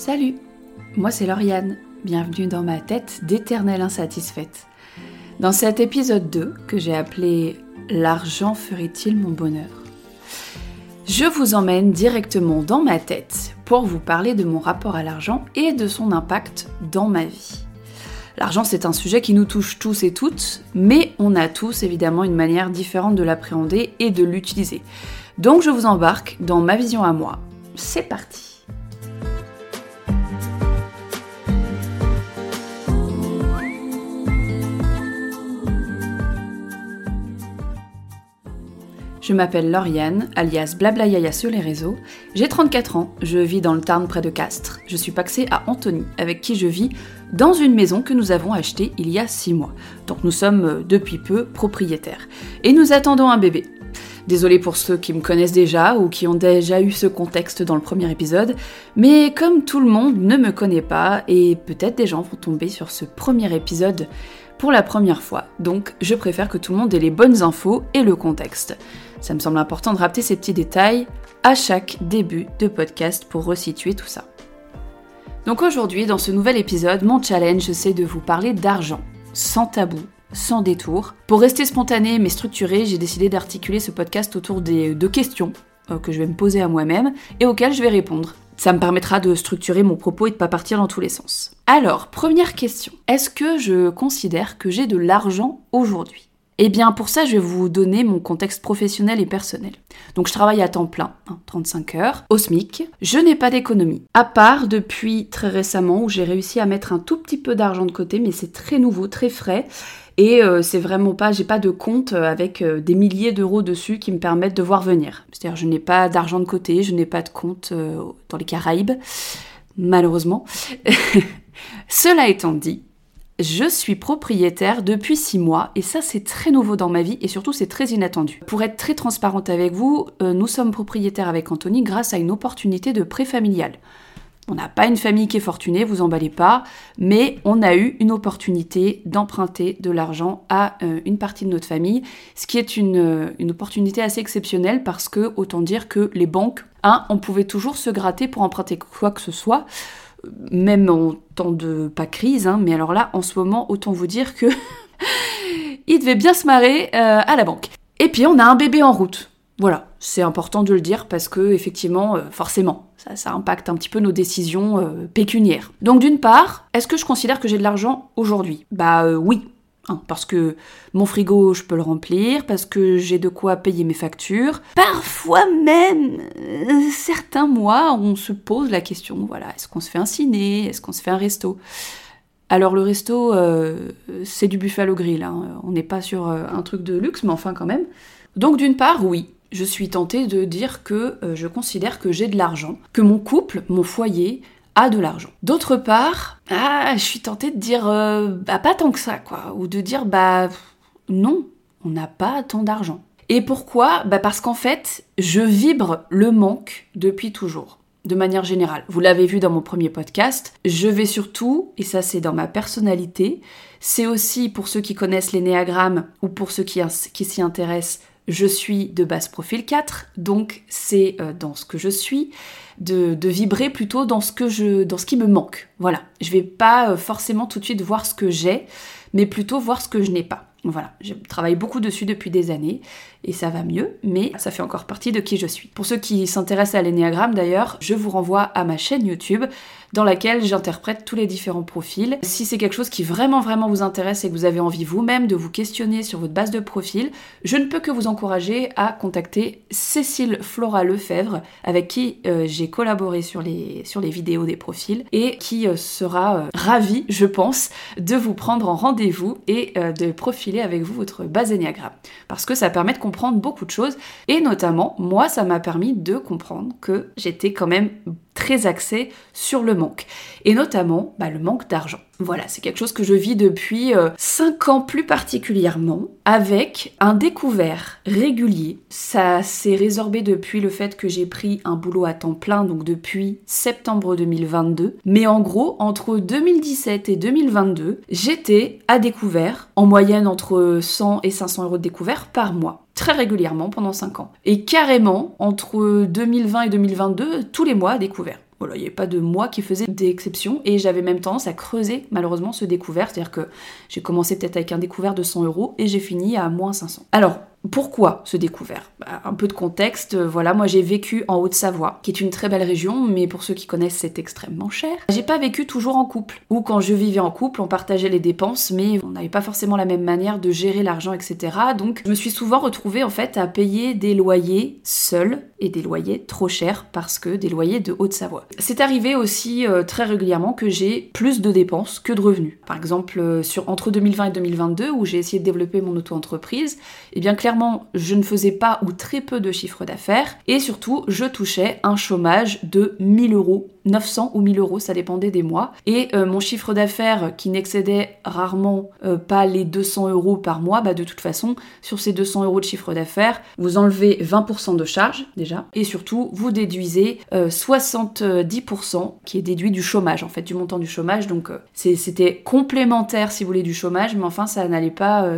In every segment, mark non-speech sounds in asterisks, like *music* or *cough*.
Salut, moi c'est Lauriane, bienvenue dans ma tête d'éternelle insatisfaite. Dans cet épisode 2 que j'ai appelé L'argent ferait-il mon bonheur? Je vous emmène directement dans ma tête pour vous parler de mon rapport à l'argent et de son impact dans ma vie. L'argent, c'est un sujet qui nous touche tous et toutes, mais on a tous évidemment une manière différente de l'appréhender et de l'utiliser. Donc je vous embarque dans ma vision à moi. C'est parti Je m'appelle Lauriane, alias Blabla Yaya sur les réseaux. J'ai 34 ans, je vis dans le Tarn près de Castres. Je suis paxée à Anthony, avec qui je vis dans une maison que nous avons achetée il y a 6 mois. Donc nous sommes euh, depuis peu propriétaires. Et nous attendons un bébé. Désolée pour ceux qui me connaissent déjà ou qui ont déjà eu ce contexte dans le premier épisode, mais comme tout le monde ne me connaît pas, et peut-être des gens vont tomber sur ce premier épisode pour la première fois, donc je préfère que tout le monde ait les bonnes infos et le contexte. Ça me semble important de rappeler ces petits détails à chaque début de podcast pour resituer tout ça. Donc aujourd'hui, dans ce nouvel épisode, mon challenge, c'est de vous parler d'argent, sans tabou, sans détour. Pour rester spontané mais structuré, j'ai décidé d'articuler ce podcast autour des deux questions euh, que je vais me poser à moi-même et auxquelles je vais répondre. Ça me permettra de structurer mon propos et de pas partir dans tous les sens. Alors, première question. Est-ce que je considère que j'ai de l'argent aujourd'hui? Eh bien, pour ça, je vais vous donner mon contexte professionnel et personnel. Donc, je travaille à temps plein, 35 hein, heures, au SMIC. Je n'ai pas d'économie. À part depuis très récemment où j'ai réussi à mettre un tout petit peu d'argent de côté, mais c'est très nouveau, très frais. Et euh, c'est vraiment pas, j'ai pas de compte avec euh, des milliers d'euros dessus qui me permettent de voir venir. C'est-à-dire, je n'ai pas d'argent de côté, je n'ai pas de compte euh, dans les Caraïbes, malheureusement. *laughs* Cela étant dit, je suis propriétaire depuis 6 mois et ça c'est très nouveau dans ma vie et surtout c'est très inattendu. Pour être très transparente avec vous, euh, nous sommes propriétaires avec Anthony grâce à une opportunité de prêt familial. On n'a pas une famille qui est fortunée, vous emballez pas, mais on a eu une opportunité d'emprunter de l'argent à euh, une partie de notre famille, ce qui est une, euh, une, opportunité assez exceptionnelle parce que, autant dire que les banques, un, on pouvait toujours se gratter pour emprunter quoi que ce soit même en temps de pas crise, hein, mais alors là, en ce moment, autant vous dire que *laughs* il devait bien se marrer euh, à la banque. Et puis on a un bébé en route. Voilà, c'est important de le dire parce que effectivement, euh, forcément, ça, impacte un petit peu nos décisions euh, pécuniaires. Donc d'une part, est-ce que je considère que j'ai de l'argent aujourd'hui? Bah oui, Hein, parce que mon frigo, je peux le remplir, parce que j'ai de quoi payer mes factures. Parfois même, euh, certains mois, on se pose la question, voilà, est-ce qu'on se fait un ciné Est-ce qu'on se fait un resto? Alors le resto, euh, c'est du Buffalo Grill, hein. on n'est pas sur euh, un truc de luxe, mais enfin quand même. Donc d'une part, oui, je suis tentée de dire que je considère que j'ai de l'argent, que mon couple, mon foyer, de l'argent. D'autre part, ah, je suis tentée de dire euh, bah, pas tant que ça, quoi. Ou de dire bah non, on n'a pas tant d'argent. Et pourquoi? Bah parce qu'en fait, je vibre le manque depuis toujours. De manière générale, vous l'avez vu dans mon premier podcast, je vais surtout, et ça c'est dans ma personnalité, c'est aussi pour ceux qui connaissent les néagrammes ou pour ceux qui, qui s'y intéressent, je suis de base profil 4, donc c'est euh, dans ce que je suis de, vibrer plutôt dans ce que je dans ce qui me manque. Voilà, je vais pas euh, forcément tout de suite voir ce que j'ai, mais plutôt voir ce que je n'ai pas. Voilà, je travaille beaucoup dessus depuis des années et ça va mieux, mais ça fait encore partie de qui je suis. Pour ceux qui s'intéressent à l'énéagramme d'ailleurs, je vous renvoie à ma chaîne YouTube dans laquelle j'interprète tous les différents profils. Si c'est quelque chose qui vraiment vraiment vous intéresse et que vous avez envie vous-même de vous questionner sur votre base de profil, je ne peux que vous encourager à contacter Cécile Flora Lefebvre avec qui euh, j'ai collaboré sur les, vidéos des profils et qui euh, sera euh, ravie, je pense, de vous prendre en rendez-vous et de avec vous votre base. Parce que ça permet de comprendre beaucoup de choses et notamment, moi, ça m'a permis de comprendre que j'étais quand même très axé sur le manque. Et notamment bah, le manque d'argent. Voilà, c'est quelque chose que je vis depuis 5 euh, ans plus particulièrement, avec un découvert régulier. Ça s'est résorbé depuis le fait que j'ai pris un boulot à temps plein, donc depuis septembre 2022. Mais en gros, entre 2017 et 2022, j'étais à découvert, en moyenne entre 100 et 500 euros de découvert par mois très régulièrement pendant 5 ans. Et carrément, entre 2020 et 2022, tous les mois à découvert. Voilà, il n'y avait pas de moi qui faisait des exceptions et j'avais même tendance à creuser malheureusement ce découvert. C'est-à-dire que j'ai commencé peut-être avec un découvert de 100 euros et j'ai fini à moins 500. Alors, pourquoi ce découvert? Bah, Un peu de contexte, euh, voilà, moi j'ai vécu en Haute-Savoie, qui est une très belle région, mais pour ceux qui connaissent, c'est extrêmement cher. J'ai pas vécu toujours en couple, ou quand je vivais en couple, on partageait les dépenses, mais on n'avait pas forcément la même manière de gérer l'argent, etc. Donc je me suis souvent retrouvée en fait à payer des loyers seuls et des loyers trop chers parce que des loyers de Haute-Savoie. C'est arrivé aussi euh, très régulièrement que j'ai plus de dépenses que de revenus. Par exemple, euh, sur entre 2020 et 2022, où j'ai essayé de développer mon auto-entreprise, eh bien clairement je ne faisais pas ou très peu de chiffre d'affaires. Et surtout, je touchais un chômage de 1000 euros 900 ou 1000 euros, ça dépendait des mois. Et euh, mon chiffre d'affaires qui n'excédait rarement euh, pas les 200 euros par mois, bah de toute façon, sur ces 200 euros de chiffre d'affaires, vous enlevez 20% de charges déjà, et surtout vous déduisez 70% euh, qui est déduit du chômage, en fait, du montant du chômage. Donc c'était complémentaire si vous voulez du chômage, mais enfin ça n'allait pas,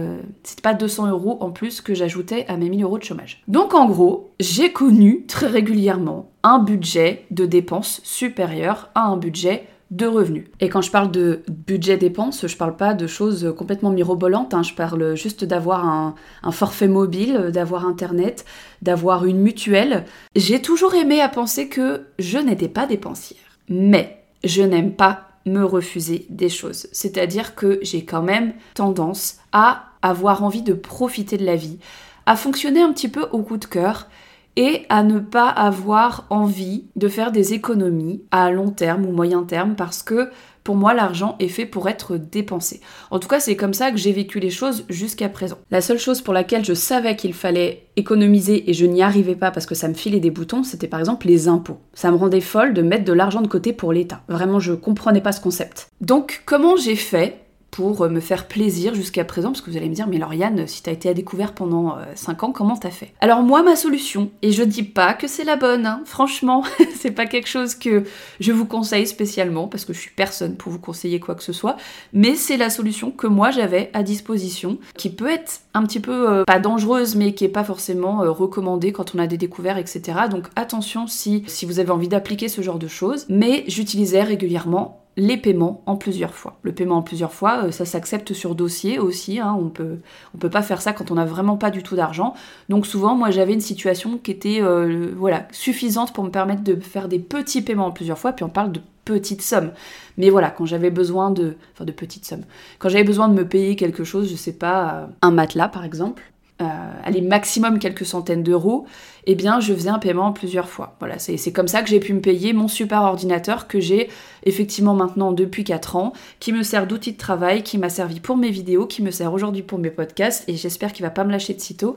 c'était pas 200 euros en plus que j'ajoutais à mes 1000 euros de chômage. Donc en gros, j'ai connu très régulièrement un budget de dépenses supérieur à un budget de revenus. Et quand je parle de budget dépenses, je parle pas de choses complètement mirobolantes, hein. je parle juste d'avoir un, forfait mobile, d'avoir internet, d'avoir une mutuelle. J'ai toujours aimé à penser que je n'étais pas dépensière. Mais je n'aime pas me refuser des choses. C'est-à-dire que j'ai quand même tendance à avoir envie de profiter de la vie, à fonctionner un petit peu au coup de cœur et à ne pas avoir envie de faire des économies à long terme ou moyen terme parce que pour moi, l'argent est fait pour être dépensé. En tout cas, c'est comme ça que j'ai vécu les choses jusqu'à présent. La seule chose pour laquelle je savais qu'il fallait économiser et je n'y arrivais pas parce que ça me filait des boutons, c'était par exemple les impôts. Ça me rendait folle de mettre de l'argent de côté pour l'État. Vraiment, je comprenais pas ce concept. Donc, comment j'ai fait pour euh, me faire plaisir jusqu'à présent, parce que vous allez me dire, mais Lauriane, si t'as été à découvert pendant 5 euh, ans, comment t'as fait? Alors moi, ma solution, et je dis pas que c'est la bonne, hein, franchement, *laughs* c'est pas quelque chose que je vous conseille spécialement, parce que je suis personne pour vous conseiller quoi que ce soit, mais c'est la solution que moi j'avais à disposition, qui peut être un petit peu, euh, pas dangereuse, mais qui est pas forcément recommandée quand on a des découvertes, etc. Donc attention si, si vous avez envie d'appliquer ce genre de choses, mais j'utilisais régulièrement les paiements en plusieurs fois. Le paiement en plusieurs fois, euh, ça s'accepte sur dossier aussi. Hein. on peut, on peut pas faire ça quand on n'a vraiment pas du tout d'argent. Donc souvent, moi, j'avais une situation qui était euh, voilà suffisante pour me permettre de faire des petits paiements en plusieurs fois. Puis on parle de petites sommes. Mais voilà, quand j'avais besoin de, enfin de petites sommes. Quand j'avais besoin de me payer quelque chose, je sais pas, euh, un matelas par exemple, euh, allez, maximum quelques centaines d'euros, eh bien, je faisais un paiement en plusieurs fois. Voilà, c'est comme ça que j'ai pu me payer mon super ordinateur que j'ai effectivement maintenant depuis 4 ans, qui me sert d'outil de travail, qui m'a servi pour mes vidéos, qui me sert aujourd'hui pour mes podcasts, et j'espère qu'il va pas me lâcher de sitôt.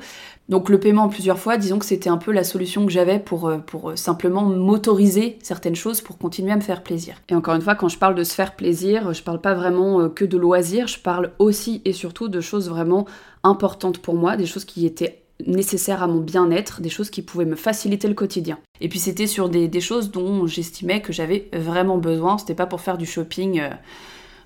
Donc le paiement en plusieurs fois, disons que c'était un peu la solution que j'avais pour, euh, pour euh, simplement m'autoriser certaines choses pour continuer à me faire plaisir. Et encore une fois, quand je parle de se faire plaisir, je parle pas vraiment que de loisirs, je parle aussi et surtout de choses vraiment importantes pour moi, des choses qui étaient nécessaires à mon bien-être, des choses qui pouvaient me faciliter le quotidien. Et puis c'était sur des, choses dont j'estimais que j'avais vraiment besoin, c'était pas pour faire du shopping, euh,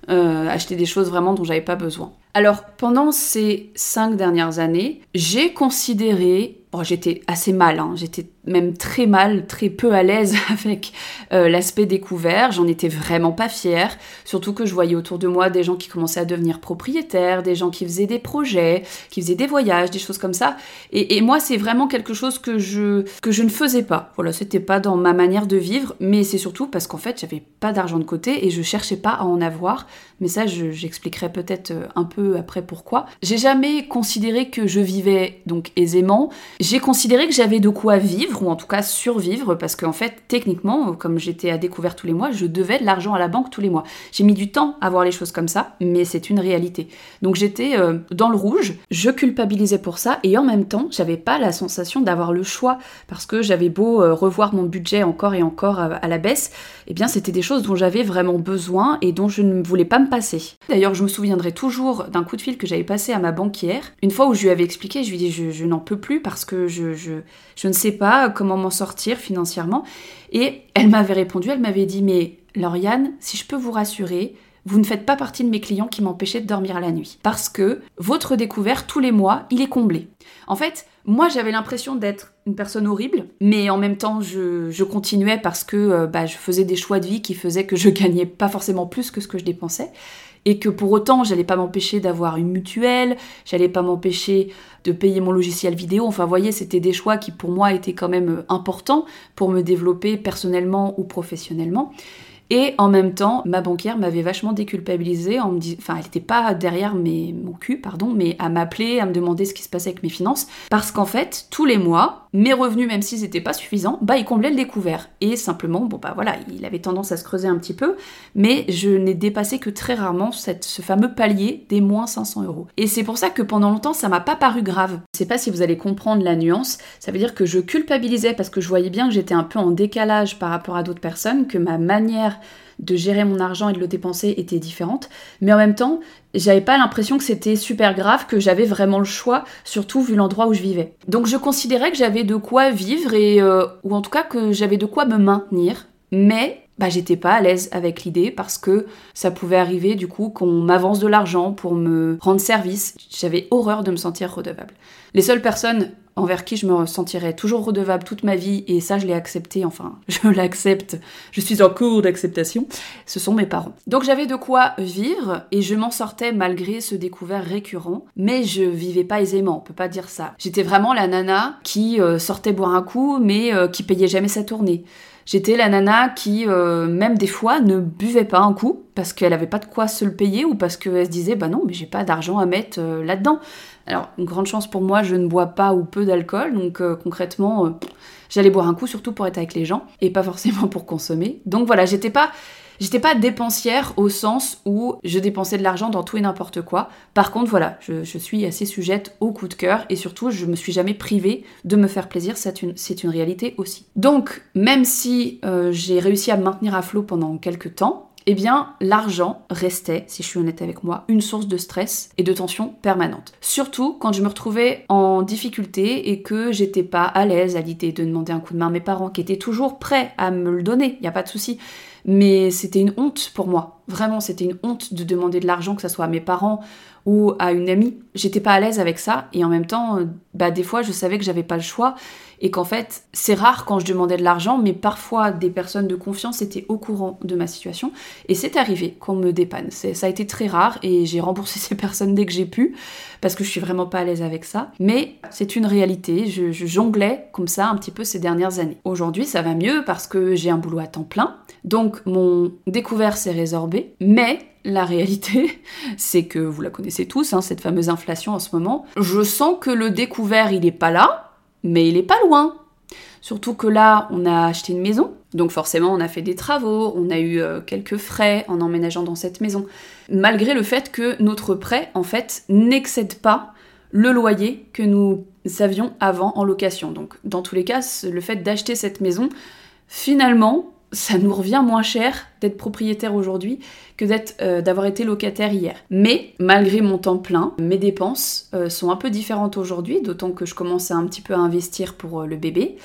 euh, acheter des choses vraiment dont j'avais pas besoin. Alors pendant ces cinq dernières années, j'ai considéré Bon, j'étais assez mal, hein. j'étais même très mal, très peu à l'aise *laughs* avec euh, l'aspect découvert, j'en étais vraiment pas fière, surtout que je voyais autour de moi des gens qui commençaient à devenir propriétaires, des gens qui faisaient des projets, qui faisaient des voyages, des choses comme ça, et, moi c'est vraiment quelque chose que je, que je ne faisais pas, voilà, c'était pas dans ma manière de vivre, mais c'est surtout parce qu'en fait j'avais pas d'argent de côté et je cherchais pas à en avoir, mais ça j'expliquerai peut-être euh, un peu après pourquoi. J'ai jamais considéré que je vivais donc aisément, j'ai considéré que j'avais de quoi vivre, ou en tout cas survivre, parce qu'en fait, techniquement, comme j'étais à découvert tous les mois, je devais de l'argent à la banque tous les mois. J'ai mis du temps à voir les choses comme ça, mais c'est une réalité. Donc j'étais euh, dans le rouge, je culpabilisais pour ça, et en même temps, j'avais pas la sensation d'avoir le choix, parce que j'avais beau euh, revoir mon budget encore et encore à, la baisse, eh bien c'était des choses dont j'avais vraiment besoin et dont je ne voulais pas me passer. D'ailleurs, je me souviendrai toujours d'un coup de fil que j'avais passé à ma banquière, une fois où je lui avais expliqué, je lui ai dit je, je n'en peux plus parce que que je, je, ne sais pas comment m'en sortir financièrement. Et elle m'avait répondu, elle m'avait dit, mais Lauriane, si je peux vous rassurer, vous ne faites pas partie de mes clients qui m'empêchaient de dormir la nuit. Parce que votre découvert tous les mois, il est comblé. En fait, moi, j'avais l'impression d'être une personne horrible, mais en même temps, je, continuais parce que euh, bah, je faisais des choix de vie qui faisaient que je gagnais pas forcément plus que ce que je dépensais. Et que pour autant, j'allais pas m'empêcher d'avoir une mutuelle, j'allais pas m'empêcher de payer mon logiciel vidéo. Enfin, vous voyez, c'était des choix qui pour moi étaient quand même euh, importants pour me développer personnellement ou professionnellement. Et en même temps, ma banquière m'avait vachement déculpabilisée en me disant, enfin, elle n'était pas derrière mes, mon cul, pardon, mais à m'appeler, à me demander ce qui se passait avec mes finances, parce qu'en fait, tous les mois, mes revenus, même s'ils n'étaient pas suffisants, bah, ils comblaient le découvert. Et simplement, bon, bah voilà, il avait tendance à se creuser un petit peu, mais je n'ai dépassé que très rarement cette, ce fameux palier des moins 500 euros. Et c'est pour ça que pendant longtemps, ça m'a pas paru grave. Je sais pas si vous allez comprendre la nuance, ça veut dire que je culpabilisais parce que je voyais bien que j'étais un peu en décalage par rapport à d'autres personnes, que ma manière de gérer mon argent et de le dépenser était différente. Mais en même temps, j'avais pas l'impression que c'était super grave, que j'avais vraiment le choix, surtout vu l'endroit où je vivais. Donc je considérais que j'avais de quoi vivre et euh, ou en tout cas que j'avais de quoi me maintenir. Mais bah, j'étais pas à l'aise avec l'idée parce que ça pouvait arriver du coup qu'on m'avance de l'argent pour me rendre service. J'avais horreur de me sentir redevable. Les seules personnes envers qui je me sentirais toujours redevable toute ma vie, et ça je l'ai accepté, enfin *laughs* je l'accepte, je suis en cours d'acceptation, ce sont mes parents. Donc j'avais de quoi vivre, et je m'en sortais malgré ce découvert récurrent, mais je vivais pas aisément, on peut pas dire ça. J'étais vraiment la nana qui euh, sortait boire un coup, mais euh, qui payait jamais sa tournée. J'étais la nana qui, euh, même des fois, ne buvait pas un coup parce qu'elle avait pas de quoi se le payer ou parce qu'elle se disait bah non, mais j'ai pas d'argent à mettre là-dedans. Alors, une grande chance pour moi, je ne bois pas ou peu d'alcool, donc euh, concrètement, euh, j'allais boire un coup surtout pour être avec les gens et pas forcément pour consommer. Donc voilà, j'étais pas. Dépensière au sens où je dépensais de l'argent dans tout et n'importe quoi. Par contre, voilà, je, suis assez sujette au coup de cœur et surtout, je me suis jamais privée de me faire plaisir. C'est une, une réalité aussi. Donc, même si euh, j'ai réussi à me maintenir à flot pendant quelques temps, eh bien, l'argent restait, si je suis honnête avec moi, une source de stress et de tension permanente. Surtout quand je me retrouvais en difficulté et que j'étais pas à l'aise à l'idée de demander un coup de main à mes parents, qui étaient toujours prêts à me le donner, il n'y a pas de souci. Mais c'était une honte pour moi. Vraiment, c'était une honte de demander de l'argent, que ce soit à mes parents ou à une amie. J'étais pas à l'aise avec ça et en même temps, euh, bah, des fois, je savais que j'avais pas le choix et qu'en fait, c'est rare quand je demandais de l'argent, mais parfois des personnes de confiance étaient au courant de ma situation et c'est arrivé qu'on me dépanne. Ça a été très rare et j'ai remboursé *laughs* ces personnes dès que j'ai pu parce que je suis vraiment pas à l'aise avec ça. Mais c'est une réalité, je, je jonglais comme ça un petit peu ces dernières années. Aujourd'hui, ça va mieux parce que j'ai un boulot à temps plein, donc mon découvert s'est résorbé, mais la réalité, *laughs* c'est que vous la connaissez tous, hein, cette fameuse inflation en ce moment. Je sens que le découvert, il est pas là, mais il est pas loin. Surtout que là, on a acheté une maison, donc forcément, on a fait des travaux, on a eu euh, quelques frais en emménageant dans cette maison, malgré le fait que notre prêt, en fait, n'excède pas le loyer que nous avions avant en location. Donc, dans tous les cas, le fait d'acheter cette maison, finalement, ça nous revient moins cher d'être propriétaire aujourd'hui que euh, d'avoir été locataire hier. Mais malgré mon temps plein, mes dépenses euh, sont un peu différentes aujourd'hui, d'autant que je commence à un petit peu à investir pour euh, le bébé.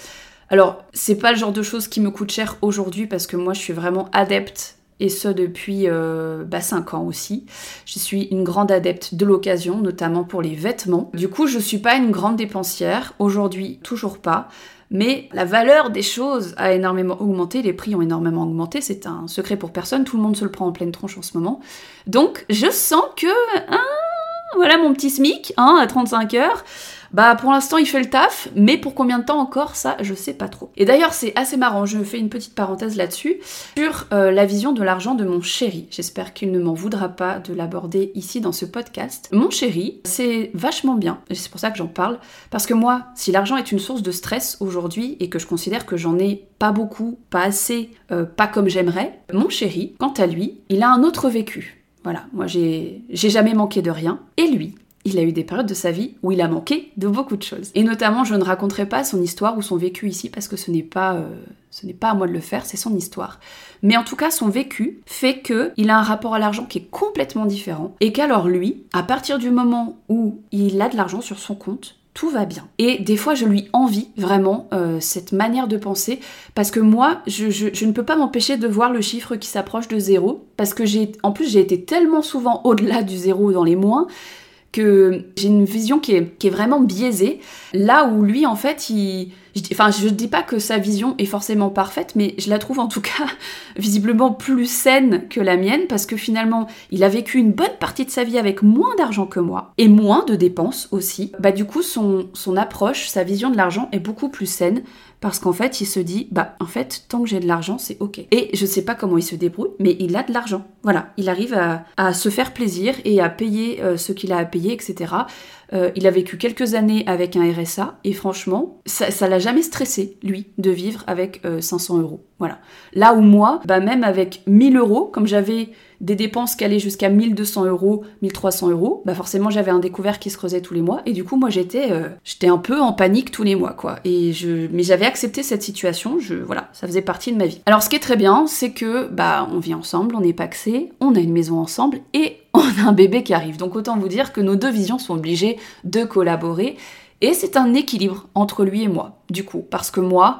Alors, c'est pas le genre de choses qui me coûte cher aujourd'hui parce que moi je suis vraiment adepte et ce depuis bah, 5 ans aussi. Je suis une grande adepte de l'occasion, notamment pour les vêtements. Du coup, je suis pas une grande dépensière, aujourd'hui toujours pas. Mais la valeur des choses a énormément augmenté, les prix ont énormément augmenté, c'est un secret pour personne, tout le monde se le prend en pleine tronche en ce moment. Donc je sens que, hein, voilà mon petit SMIC, hein, à 35 heures, bah pour l'instant il fait le taf, mais pour combien de temps encore ça je sais pas trop. Et d'ailleurs c'est assez marrant, je fais une petite parenthèse là-dessus sur euh, la vision de l'argent de mon chéri. J'espère qu'il ne m'en voudra pas de l'aborder ici dans ce podcast. Mon chéri, c'est vachement bien, et c'est pour ça que j'en parle, parce que moi, si l'argent est une source de stress aujourd'hui et que je considère que j'en ai pas beaucoup, pas assez, euh, pas comme j'aimerais, mon chéri, quant à lui, il a un autre vécu. Voilà, moi j'ai jamais manqué de rien. Et lui, il a eu des périodes de sa vie où il a manqué de beaucoup de choses. Et notamment, je ne raconterai pas son histoire ou son vécu ici parce que ce n'est pas, euh, ce n'est pas à moi de le faire, c'est son histoire. Mais en tout cas, son vécu fait que il a un rapport à l'argent qui est complètement différent et qu'alors lui, à partir du moment où il a de l'argent sur son compte, tout va bien. Et des fois, je lui envie vraiment euh, cette manière de penser, parce que moi, je, je ne peux pas m'empêcher de voir le chiffre qui s'approche de zéro, parce que j'ai, en plus, j'ai été tellement souvent au-delà du zéro dans les moins, que j'ai une vision qui est, qui est vraiment biaisée, là où lui, en fait, il enfin, je dis pas que sa vision est forcément parfaite, mais je la trouve en tout cas *laughs* visiblement plus saine que la mienne, parce que finalement, il a vécu une bonne partie de sa vie avec moins d'argent que moi, et moins de dépenses aussi. Bah du coup, son, son approche, sa vision de l'argent est beaucoup plus saine, parce qu'en fait, il se dit, bah en fait, tant que j'ai de l'argent, c'est ok. Et je sais pas comment il se débrouille, mais il a de l'argent. Voilà, il arrive à, se faire plaisir et à payer euh, ce qu'il a à payer, etc. Euh, il a vécu quelques années avec un RSA et franchement, ça, l'a jamais stressé, lui, de vivre avec 500 euh, euros. Voilà. Là où moi, bah même avec 1000 euros, comme j'avais des dépenses qui allaient jusqu'à 1200 euros, 1300 euros, bah forcément j'avais un découvert qui se creusait tous les mois et du coup moi j'étais euh, j'étais un peu en panique tous les mois quoi. Et je mais j'avais accepté cette situation, je voilà, ça faisait partie de ma vie. Alors ce qui est très bien, c'est que bah on vit ensemble, on est paxé, on a une maison ensemble et *laughs* on a un bébé qui arrive. Donc autant vous dire que nos deux visions sont obligées de collaborer et c'est un équilibre entre lui et moi du coup parce que moi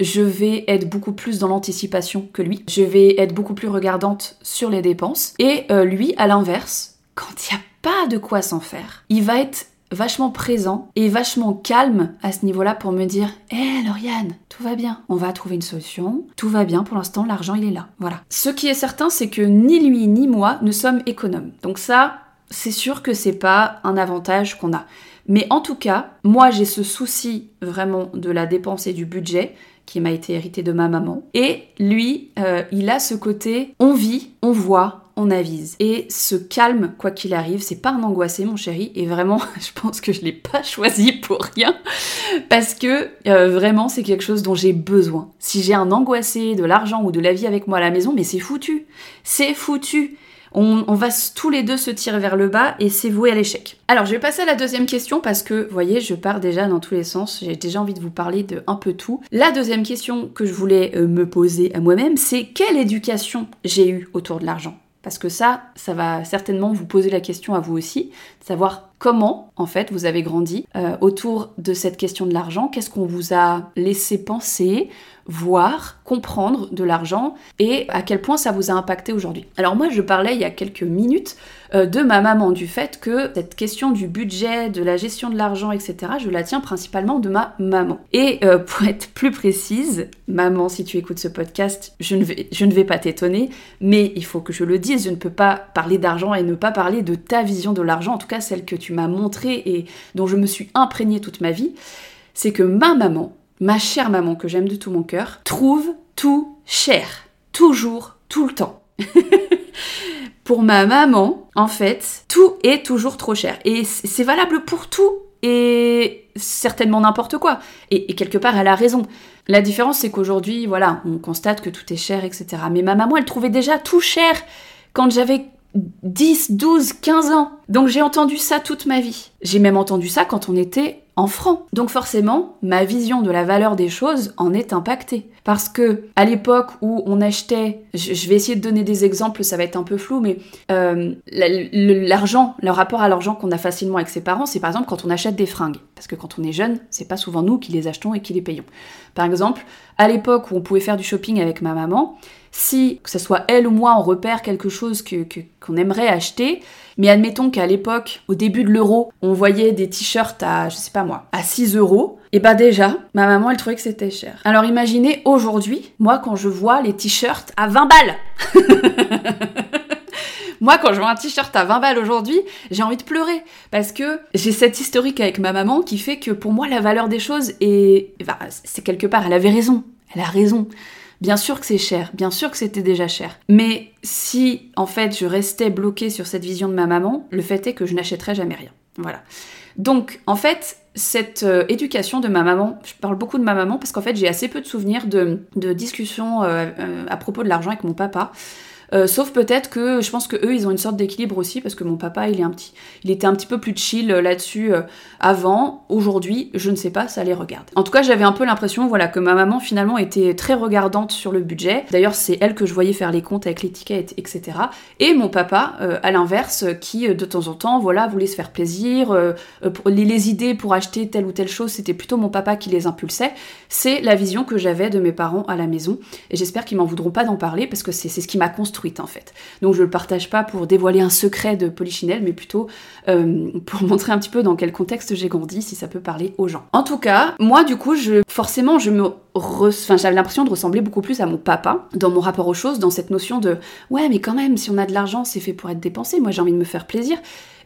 je vais être beaucoup plus dans l'anticipation que lui. Je vais être beaucoup plus regardante sur les dépenses. Et euh, lui, à l'inverse, quand il n'y a pas de quoi s'en faire, il va être vachement présent et vachement calme à ce niveau-là pour me dire Hé hey, Lauriane, tout va bien, on va trouver une solution, tout va bien, pour l'instant l'argent il est là. Voilà. Ce qui est certain, c'est que ni lui ni moi ne sommes économes. Donc ça, c'est sûr que c'est pas un avantage qu'on a. Mais en tout cas, moi j'ai ce souci vraiment de la dépense et du budget qui m'a été hérité de ma maman. Et lui, euh, il a ce côté on vit, on voit, on avise. Et ce calme, quoi qu'il arrive, c'est pas un angoissé, mon chéri. Et vraiment, *laughs* je pense que je l'ai pas choisi pour rien. Parce que euh, vraiment, c'est quelque chose dont j'ai besoin. Si j'ai un angoissé de l'argent ou de la vie avec moi à la maison, mais c'est foutu. C'est foutu on, va tous les deux se tirer vers le bas et c'est voué à l'échec. Alors je vais passer à la deuxième question parce que, vous voyez, je pars déjà dans tous les sens, j'ai déjà envie de vous parler de un peu tout. La deuxième question que je voulais euh, me poser à moi-même, c'est quelle éducation j'ai eue autour de l'argent? Parce que ça, ça va certainement vous poser la question à vous aussi, de savoir comment, en fait, vous avez grandi euh, autour de cette question de l'argent, qu'est-ce qu'on vous a laissé penser, voir, comprendre de l'argent et à quel point ça vous a impacté aujourd'hui? Alors moi, je parlais il y a quelques minutes de ma maman, du fait que cette question du budget, de la gestion de l'argent, etc., je la tiens principalement de ma maman. Et euh, *laughs* pour être plus précise, maman, si tu écoutes ce podcast, je ne vais, je ne vais pas t'étonner, mais il faut que je le dise, je ne peux pas parler d'argent et ne pas parler de ta vision de l'argent, en tout cas celle que tu m'as montrée et dont je me suis imprégnée toute ma vie, c'est que ma maman, ma chère maman que j'aime de tout mon cœur, trouve tout cher. Toujours, tout le temps. *laughs* pour ma maman, en fait, tout est toujours trop cher. Et c'est valable pour tout et certainement n'importe quoi. Et, quelque part, elle a raison. La différence, c'est qu'aujourd'hui, voilà, on constate que tout est cher, etc. Mais ma maman, elle trouvait déjà tout cher quand j'avais 10, 12, 15 ans. Donc j'ai entendu ça toute ma vie. J'ai même entendu ça quand on était en francs. Donc forcément, ma vision de la valeur des choses en est impactée. Parce que à l'époque où on achetait, je vais essayer de donner des exemples, ça va être un peu flou, mais euh, l'argent, le rapport à l'argent qu'on a facilement avec ses parents, c'est par exemple quand on achète des fringues. Parce que quand on est jeune, c'est pas souvent nous qui les achetons et qui les payons. Par exemple, à l'époque où on pouvait faire du shopping avec ma maman, si, que ce soit elle ou moi, on repère quelque chose qu'on que, aimerait acheter, mais admettons qu'à l'époque, au début de l'euro, on voyait des t-shirts à, je sais pas moi, à 6 euros, et bah déjà, ma maman, elle trouvait que c'était cher. Alors imaginez aujourd'hui, moi, quand je vois les t-shirts à 20 balles *laughs* Moi, quand je vois un t-shirt à 20 balles aujourd'hui, j'ai envie de pleurer. Parce que j'ai cette historique avec ma maman qui fait que pour moi, la valeur des choses est. c'est quelque part, elle avait raison. Elle a raison. Bien sûr que c'est cher, bien sûr que c'était déjà cher. Mais si en fait je restais bloquée sur cette vision de ma maman, le fait est que je n'achèterais jamais rien. Voilà. Donc en fait, cette euh, éducation de ma maman, je parle beaucoup de ma maman parce qu'en fait j'ai assez peu de souvenirs de, discussions euh, euh, à propos de l'argent avec mon papa. Euh, sauf peut-être que je pense que eux ils ont une sorte d'équilibre aussi parce que mon papa il est un petit, il était un petit peu plus chill euh, là-dessus euh, avant. Aujourd'hui, je ne sais pas, ça les regarde. En tout cas, j'avais un peu l'impression, voilà, que ma maman finalement était très regardante sur le budget. D'ailleurs, c'est elle que je voyais faire les comptes avec l'étiquette, etc. Et mon papa, à l'inverse, qui de temps en temps, voilà, voulait se faire plaisir. les, les idées pour acheter telle ou telle chose, c'était plutôt mon papa qui les impulsait. C'est la vision que j'avais de mes parents à la maison. Et j'espère qu'ils m'en voudront pas d'en parler parce que c'est ce qui m'a construit en fait. Donc je le partage pas pour dévoiler un secret de Polichinelle, mais plutôt euh, pour *laughs* montrer un petit peu dans quel contexte j'ai grandi, si ça peut parler aux gens. En tout cas, moi du coup, je, forcément, je me enfin, j'avais l'impression de ressembler beaucoup plus à mon papa dans mon rapport aux choses, dans cette notion de ouais, mais quand même, si on a de l'argent, c'est fait pour être dépensé. Moi, j'ai envie de me faire plaisir.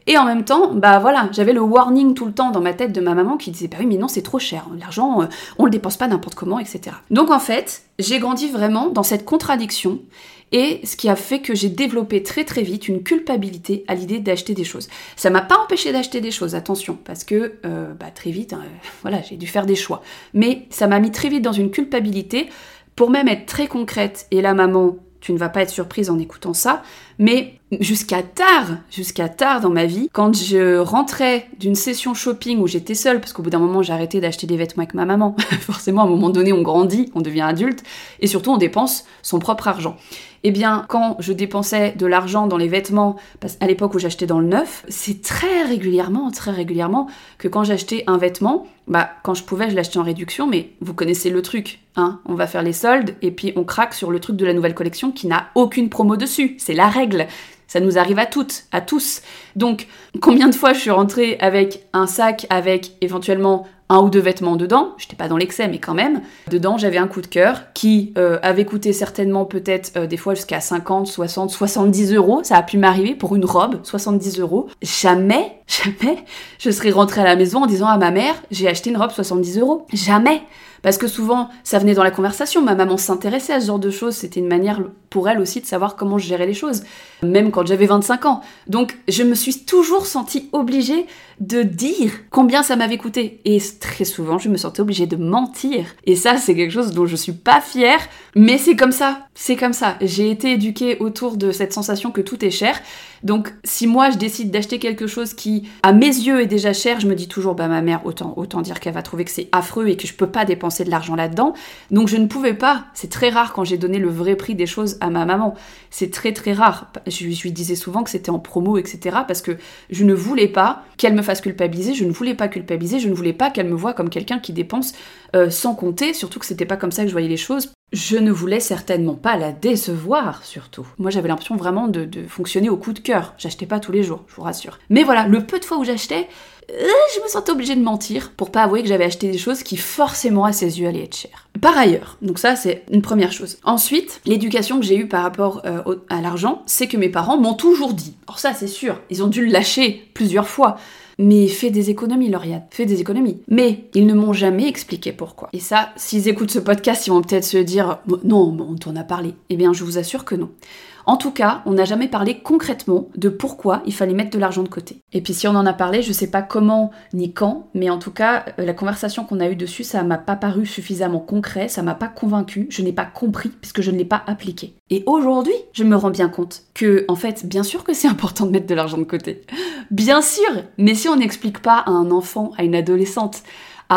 Et en même temps, bah voilà, j'avais le warning tout le temps dans ma tête de ma maman qui disait bah oui mais non c'est trop cher, l'argent euh, on le dépense pas n'importe comment, etc. Donc en fait, j'ai grandi vraiment dans cette contradiction et ce qui a fait que j'ai développé très très vite une culpabilité à l'idée d'acheter des choses. Ça m'a pas empêché d'acheter des choses, attention, parce que euh, bah, très vite, hein, *laughs* voilà, j'ai dû faire des choix. Mais ça m'a mis très vite dans une culpabilité pour même être très concrète. Et là, maman, tu ne vas pas être surprise en écoutant ça, mais jusqu'à tard, jusqu'à tard dans ma vie, quand je rentrais d'une session shopping où j'étais seule, parce qu'au bout d'un moment j'ai arrêté d'acheter des vêtements avec ma maman, *laughs* forcément à un moment donné on grandit, on devient adulte, et surtout on dépense son propre argent. Eh bien, quand je dépensais de l'argent dans les vêtements, à l'époque où j'achetais dans le neuf, c'est très régulièrement, très régulièrement que quand j'achetais un vêtement, bah quand je pouvais, je l'achetais en réduction, mais vous connaissez le truc, hein On va faire les soldes et puis on craque sur le truc de la nouvelle collection qui n'a aucune promo dessus. C'est la règle. Ça nous arrive à toutes, à tous. Donc, combien de fois je suis rentrée avec un sac avec éventuellement un ou deux vêtements dedans, j'étais pas dans l'excès mais quand même, dedans j'avais un coup de cœur qui euh, avait coûté certainement peut-être euh, des fois jusqu'à 50, 60, 70 euros, ça a pu m'arriver pour une robe, 70 euros. Jamais, *laughs* jamais je serais rentrée à la maison en disant à ma mère j'ai acheté une robe 70 euros. Jamais parce que souvent, ça venait dans la conversation. Ma maman s'intéressait à ce genre de choses. C'était une manière pour elle aussi de savoir comment je gérais les choses, même quand j'avais 25 ans. Donc, je me suis toujours sentie obligée de dire combien ça m'avait coûté. Et très souvent, je me sentais obligée de mentir. Et ça, c'est quelque chose dont je suis pas fière, mais c'est comme ça. C'est comme ça. J'ai été éduquée autour de cette sensation que tout est cher. Donc, si moi je décide d'acheter quelque chose qui, à mes yeux, est déjà cher, je me dis toujours, bah ma mère, autant, autant dire qu'elle va trouver que c'est affreux et que je peux pas dépenser de l'argent là-dedans. Donc, je ne pouvais pas. C'est très rare quand j'ai donné le vrai prix des choses à ma maman. C'est très très rare. Je, lui disais souvent que c'était en promo, etc. Parce que je ne voulais pas qu'elle me fasse culpabiliser. Je ne voulais pas culpabiliser. Je ne voulais pas qu'elle me voie comme quelqu'un qui dépense euh, sans compter. Surtout que c'était pas comme ça que je voyais les choses je ne voulais certainement pas la décevoir, surtout. Moi, j'avais l'impression vraiment de, fonctionner au coup de cœur. J'achetais pas tous les jours, je vous rassure. Mais voilà, le peu de fois où j'achetais, euh, je me sentais obligée de mentir pour pas avouer que j'avais acheté des choses qui forcément à ses yeux allaient être chères. Par ailleurs, donc ça c'est une première chose. Ensuite, l'éducation que j'ai eue par rapport euh, à l'argent, c'est que mes parents m'ont toujours dit. Alors ça c'est sûr, ils ont dû le lâcher plusieurs fois. Mais fais des économies, Lauriane, fais des économies. Mais ils ne m'ont jamais expliqué pourquoi. Et ça, s'ils écoutent ce podcast, ils vont peut-être se dire non, on t'en a parlé. Eh bien, je vous assure que non. En tout cas, on n'a jamais parlé concrètement de pourquoi il fallait mettre de l'argent de côté. Et puis si on en a parlé, je sais pas comment ni quand, mais en tout cas, euh, la conversation qu'on a eue dessus, ça m'a pas paru suffisamment concret, ça m'a pas convaincu, je n'ai pas compris puisque je ne l'ai pas appliqué. Et aujourd'hui, je me rends bien compte que, en fait, bien sûr que c'est important de mettre de l'argent de côté. Bien sûr, mais si on n'explique pas à un enfant, à une adolescente,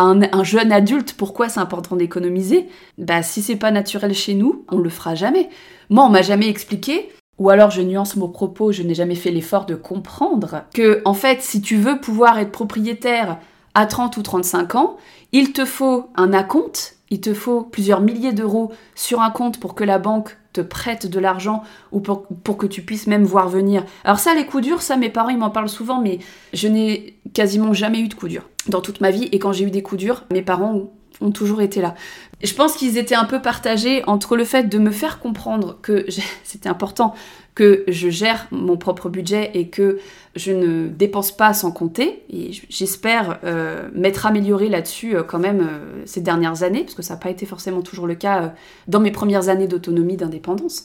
un, jeune adulte pourquoi c'est important d'économiser, bah si c'est pas naturel chez nous, on le fera jamais. Moi, on m'a jamais expliqué, ou alors je nuance mon propos, je n'ai jamais fait l'effort de comprendre que, en fait, si tu veux pouvoir être propriétaire à 30 ou 35 ans, il te faut un acompte, il te faut plusieurs milliers d'euros sur un compte pour que la banque te prête de l'argent ou pour, pour, que tu puisses même voir venir. Alors ça, les coups durs, ça, mes parents, ils m'en parlent souvent, mais je n'ai quasiment jamais eu de coups durs dans toute ma vie. Et quand j'ai eu des coups durs, mes parents ont toujours été là. Je pense qu'ils étaient un peu partagés entre le fait de me faire comprendre que *laughs* c'était important que je gère mon propre budget et que je ne dépense pas sans compter. Et j'espère euh, m'être améliorée là-dessus euh, quand même euh, ces dernières années, parce que ça n'a pas été forcément toujours le cas dans mes premières années d'autonomie, d'indépendance.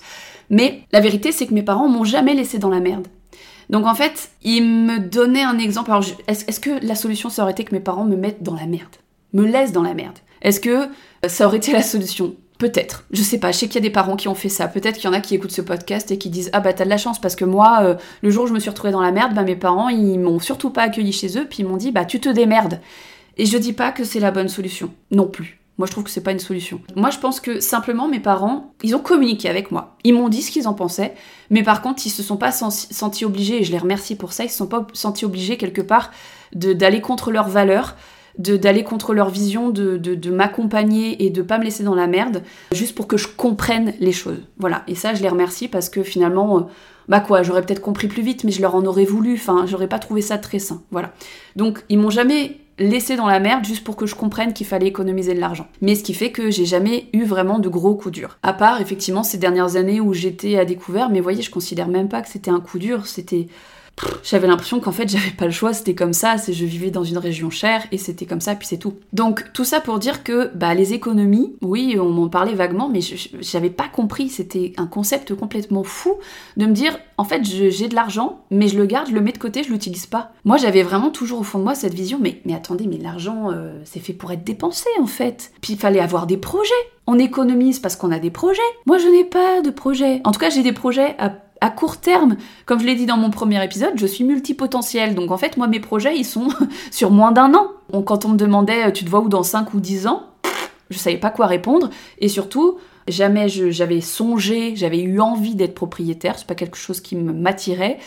Mais la vérité, c'est que mes parents m'ont jamais laissé dans la merde. Donc en fait, ils me donnaient un exemple. Alors, est-ce que la solution, ça aurait été que mes parents me mettent dans la merde? Me laissent dans la merde? Est-ce que ça aurait été la solution? Peut-être. Je sais pas, je sais qu'il y a des parents qui ont fait ça. Peut-être qu'il y en a qui écoutent ce podcast et qui disent Ah bah t'as de la chance parce que moi, euh, le jour où je me suis retrouvée dans la merde, bah mes parents ils m'ont surtout pas accueilli chez eux, puis ils m'ont dit Bah tu te démerdes. Et je dis pas que c'est la bonne solution. Non plus. Moi je trouve que c'est pas une solution. Moi je pense que simplement mes parents, ils ont communiqué avec moi. Ils m'ont dit ce qu'ils en pensaient, mais par contre ils se sont pas sentis obligés, et je les remercie pour ça, ils se sont pas sentis obligés quelque part d'aller contre leurs valeurs d'aller contre leur vision, de, de, m'accompagner et de pas me laisser dans la merde, juste pour que je comprenne les choses. Voilà, et ça je les remercie parce que finalement, euh, bah quoi, j'aurais peut-être compris plus vite, mais je leur en aurais voulu, enfin j'aurais pas trouvé ça très sain. Voilà. Donc ils m'ont jamais laissé dans la merde juste pour que je comprenne qu'il fallait économiser de l'argent. Mais ce qui fait que j'ai jamais eu vraiment de gros coups durs. À part effectivement ces dernières années où j'étais à découvert, mais voyez, je considère même pas que c'était un coup dur, c'était j'avais l'impression qu'en fait j'avais pas le choix, c'était comme ça, c'est je vivais dans une région chère et c'était comme ça puis c'est tout. Donc tout ça pour dire que bah les économies, oui, on m'en parlait vaguement mais j'avais pas compris, c'était un concept complètement fou de me dire en fait j'ai de l'argent mais je le garde, je le mets de côté, je l'utilise pas. Moi j'avais vraiment toujours au fond de moi cette vision mais attendez, mais l'argent euh, c'est fait pour être dépensé en fait. Puis il fallait avoir des projets. On économise parce qu'on a des projets. Moi je n'ai pas de projets. En tout cas, j'ai des projets à à court terme, comme je l'ai dit dans mon premier épisode, je suis multipotentiel. Donc en fait, moi, mes projets, ils sont *laughs* sur moins d'un an. Quand on me demandait, euh, tu te vois où dans 5 ou 10 ans Je savais pas quoi répondre. Et surtout, jamais j'avais songé, j'avais eu envie d'être propriétaire. C'est pas quelque chose qui m'attirait.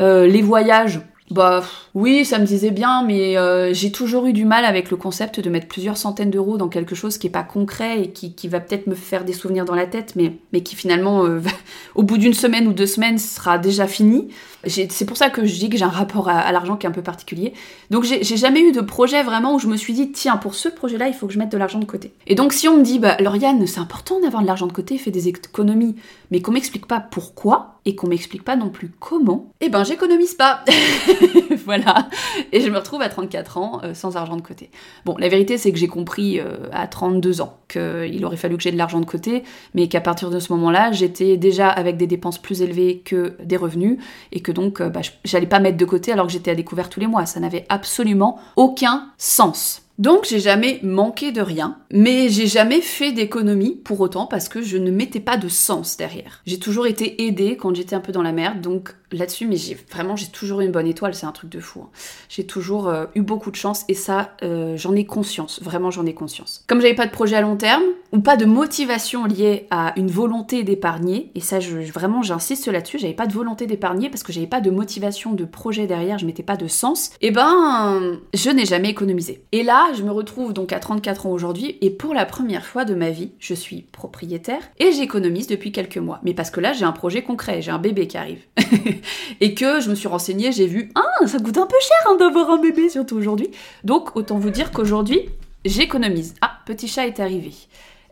Euh, les voyages, bah oui, ça me disait bien, mais euh, j'ai toujours eu du mal avec le concept de mettre plusieurs centaines d'euros dans quelque chose qui est pas concret et qui, qui va peut-être me faire des souvenirs dans la tête, mais, mais qui finalement, euh, *laughs* au bout d'une semaine ou deux semaines, sera déjà fini. C'est pour ça que je dis que j'ai un rapport à, l'argent qui est un peu particulier. Donc j'ai jamais eu de projet vraiment où je me suis dit, tiens, pour ce projet-là, il faut que je mette de l'argent de côté. Et donc si on me dit, bah Lauriane, c'est important d'avoir de l'argent de côté, fais des économies, mais qu'on m'explique pas pourquoi, et qu'on m'explique pas non plus comment, eh ben j'économise pas. *laughs* voilà. Et je me retrouve à 34 ans euh, sans argent de côté. Bon, la vérité, c'est que j'ai compris euh, à 32 ans qu'il aurait fallu que j'ai de l'argent de côté, mais qu'à partir de ce moment-là, j'étais déjà avec des dépenses plus élevées que des revenus, et que donc euh, bah, j'allais pas mettre de côté alors que j'étais à découvert tous les mois. Ça n'avait absolument aucun sens. Donc j'ai jamais manqué de rien, mais j'ai jamais fait d'économie pour autant parce que je ne mettais pas de sens derrière. J'ai toujours été aidée quand j'étais un peu dans la merde, donc là-dessus, mais j'ai vraiment j'ai toujours eu une bonne étoile, c'est un truc de fou. Hein. J'ai toujours euh, eu beaucoup de chance et ça, euh, j'en ai conscience, vraiment j'en ai conscience. Comme j'avais pas de projet à long terme ou pas de motivation liée à une volonté d'épargner, et ça vraiment j'insiste là-dessus, j'avais pas de volonté d'épargner parce que j'avais pas de motivation de projet derrière, je mettais pas de sens, et eh ben je n'ai jamais économisé. Et là, je me retrouve donc à 34 ans aujourd'hui et pour la première fois de ma vie, je suis propriétaire et j'économise depuis quelques mois. Mais parce que là, j'ai un projet concret, j'ai un bébé qui arrive. *laughs* et que je me suis renseignée, j'ai vu, ah, ça coûte un peu cher hein, d'avoir un bébé, surtout aujourd'hui. Donc, autant vous dire qu'aujourd'hui, j'économise. Ah, petit chat est arrivé.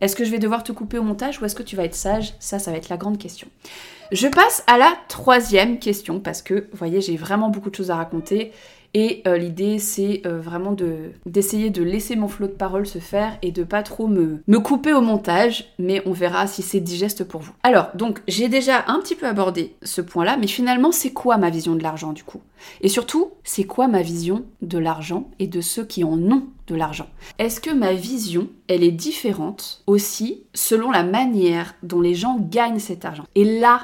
Est-ce que je vais devoir te couper au montage ou est-ce que tu vas être sage? Ça, ça va être la grande question. Je passe à la troisième question parce que, vous voyez, j'ai vraiment beaucoup de choses à raconter et euh, l'idée, c'est euh, vraiment d'essayer de, laisser mon flot de parole se faire et de pas trop me, me couper au montage, mais on verra si c'est digeste pour vous. Alors, donc, j'ai déjà un petit peu abordé ce point-là, mais finalement, c'est quoi ma vision de l'argent du coup? Et surtout, c'est quoi ma vision de l'argent et de ceux qui en ont de l'argent? Est-ce que ma vision, elle est différente aussi selon la manière dont les gens gagnent cet argent? Et là,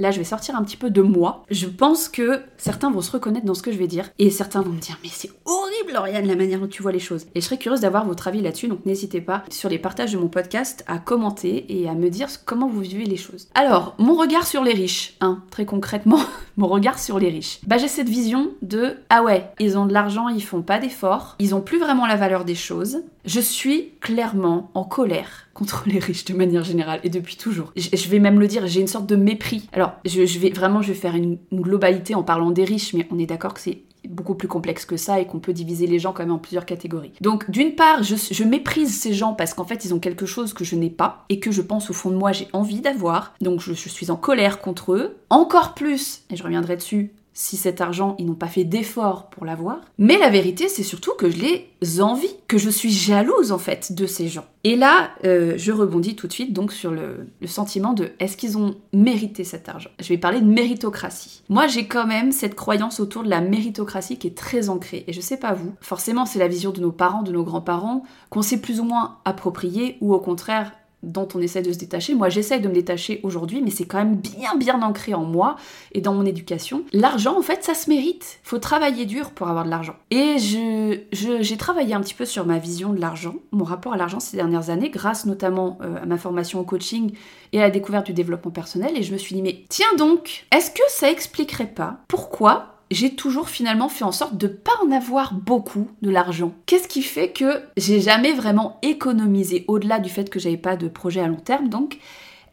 Là, je vais sortir un petit peu de moi. Je pense que certains vont se reconnaître dans ce que je vais dire et certains vont me dire mais c'est horrible Lauriane la manière dont tu vois les choses. Et je serais curieuse d'avoir votre avis là-dessus, donc n'hésitez pas sur les partages de mon podcast à commenter et à me dire comment vous vivez les choses. Alors, mon regard sur les riches, hein, très concrètement, *laughs* mon regard sur les riches. Bah j'ai cette vision de ah ouais, ils ont de l'argent, ils font pas d'efforts, ils ont plus vraiment la valeur des choses. Je suis clairement en colère contre *laughs* les riches de manière générale et depuis toujours. Je, vais même le dire, j'ai une sorte de mépris. Alors, je, vais vraiment, je vais faire une, globalité en parlant des riches, mais on est d'accord que c'est beaucoup plus complexe que ça et qu'on peut diviser les gens quand même en plusieurs catégories. Donc d'une part, je, méprise ces gens parce qu'en fait ils ont quelque chose que je n'ai pas et que je pense au fond de moi j'ai envie d'avoir. Donc je, je suis en colère contre eux. Encore plus, et je reviendrai dessus, si cet argent, ils n'ont pas fait d'effort pour l'avoir. Mais la vérité, c'est surtout que je les envie, que je suis jalouse en fait de ces gens. Et là, euh, je rebondis tout de suite donc sur le, sentiment de est-ce qu'ils ont mérité cet argent? Je vais parler de méritocratie. Moi, j'ai quand même cette croyance autour de la méritocratie qui est très ancrée. Et je sais pas vous, forcément, c'est la vision de nos parents, de nos grands-parents, qu'on sait plus ou moins approprier ou au contraire dont on essaie de se détacher. Moi, j'essaie de me détacher aujourd'hui, mais c'est quand même bien, bien ancré en moi et dans mon éducation. L'argent, en fait, ça se mérite. Faut travailler dur pour avoir de l'argent. Et je, j'ai travaillé un petit peu sur ma vision de l'argent, mon rapport à l'argent ces dernières années, grâce notamment euh, à ma formation au coaching et à la découverte du développement personnel. Et je me suis dit, mais tiens donc, est-ce que ça expliquerait pas pourquoi j'ai toujours finalement fait en sorte de pas en avoir beaucoup de l'argent. Qu'est-ce qui fait que j'ai jamais vraiment économisé au-delà du fait que j'avais pas de projet à long terme donc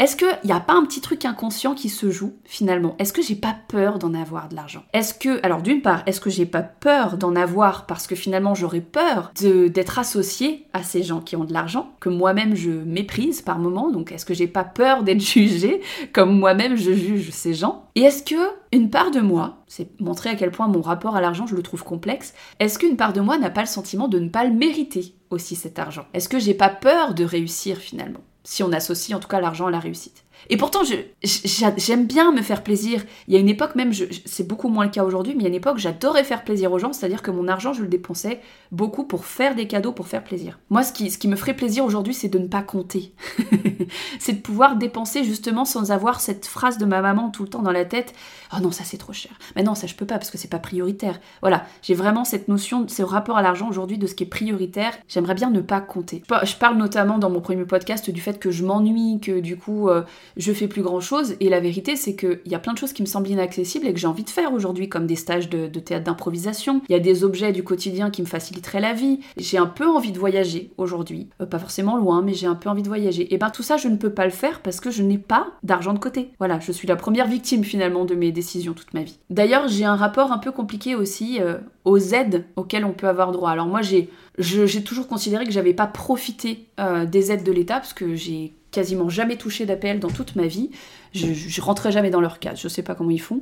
est-ce qu'il n'y a pas un petit truc inconscient qui se joue finalement? Est-ce que j'ai pas peur d'en avoir de l'argent? Est-ce que, alors d'une part, est-ce que j'ai pas peur d'en avoir parce que finalement j'aurais peur d'être associée à ces gens qui ont de l'argent, que moi-même je méprise par moment, donc est-ce que j'ai pas peur d'être *laughs* jugée comme moi-même je juge ces gens? Et est-ce que une part de moi, c'est montrer à quel point mon rapport à l'argent je le trouve complexe, est-ce qu'une part de moi n'a pas le sentiment de ne pas le mériter aussi cet argent? Est-ce que j'ai pas peur de réussir finalement? Si on associe en tout cas l'argent à la réussite. Et pourtant, j'aime bien me faire plaisir. Il y a une époque même, c'est beaucoup moins le cas aujourd'hui, mais il y a une époque, j'adorais faire plaisir aux gens, c'est-à-dire que mon argent, je le dépensais beaucoup pour faire des cadeaux, pour faire plaisir. Moi, ce qui, ce qui me ferait plaisir aujourd'hui, c'est de ne pas compter. *laughs* c'est de pouvoir dépenser justement sans avoir cette phrase de ma maman tout le temps dans la tête. Oh non, ça c'est trop cher. Mais non, ça je peux pas parce que c'est pas prioritaire. Voilà, j'ai vraiment cette notion, ce rapport à l'argent aujourd'hui de ce qui est prioritaire. J'aimerais bien ne pas compter. Je parle notamment dans mon premier podcast du fait que je m'ennuie, que du coup, euh, je fais plus grand chose. Et la vérité, c'est qu'il y a plein de choses qui me semblent inaccessibles et que j'ai envie de faire aujourd'hui, comme des stages de, théâtre d'improvisation. Il y a des objets du quotidien qui me faciliteraient la vie. J'ai un peu envie de voyager aujourd'hui. Euh, pas forcément loin, mais j'ai un peu envie de voyager. Et ben tout ça, je ne peux pas le faire parce que je n'ai pas d'argent de côté. Voilà, je suis la première victime finalement de mes décisions toute ma vie. D'ailleurs, j'ai un rapport un peu compliqué aussi euh, aux aides auxquelles on peut avoir droit. Alors moi, j'ai j'ai toujours considéré que j'avais pas profité euh, des aides de l'État parce que j'ai quasiment jamais touché d'APL dans toute ma vie. Je, rentrais jamais dans leur cadre, je sais pas comment ils font.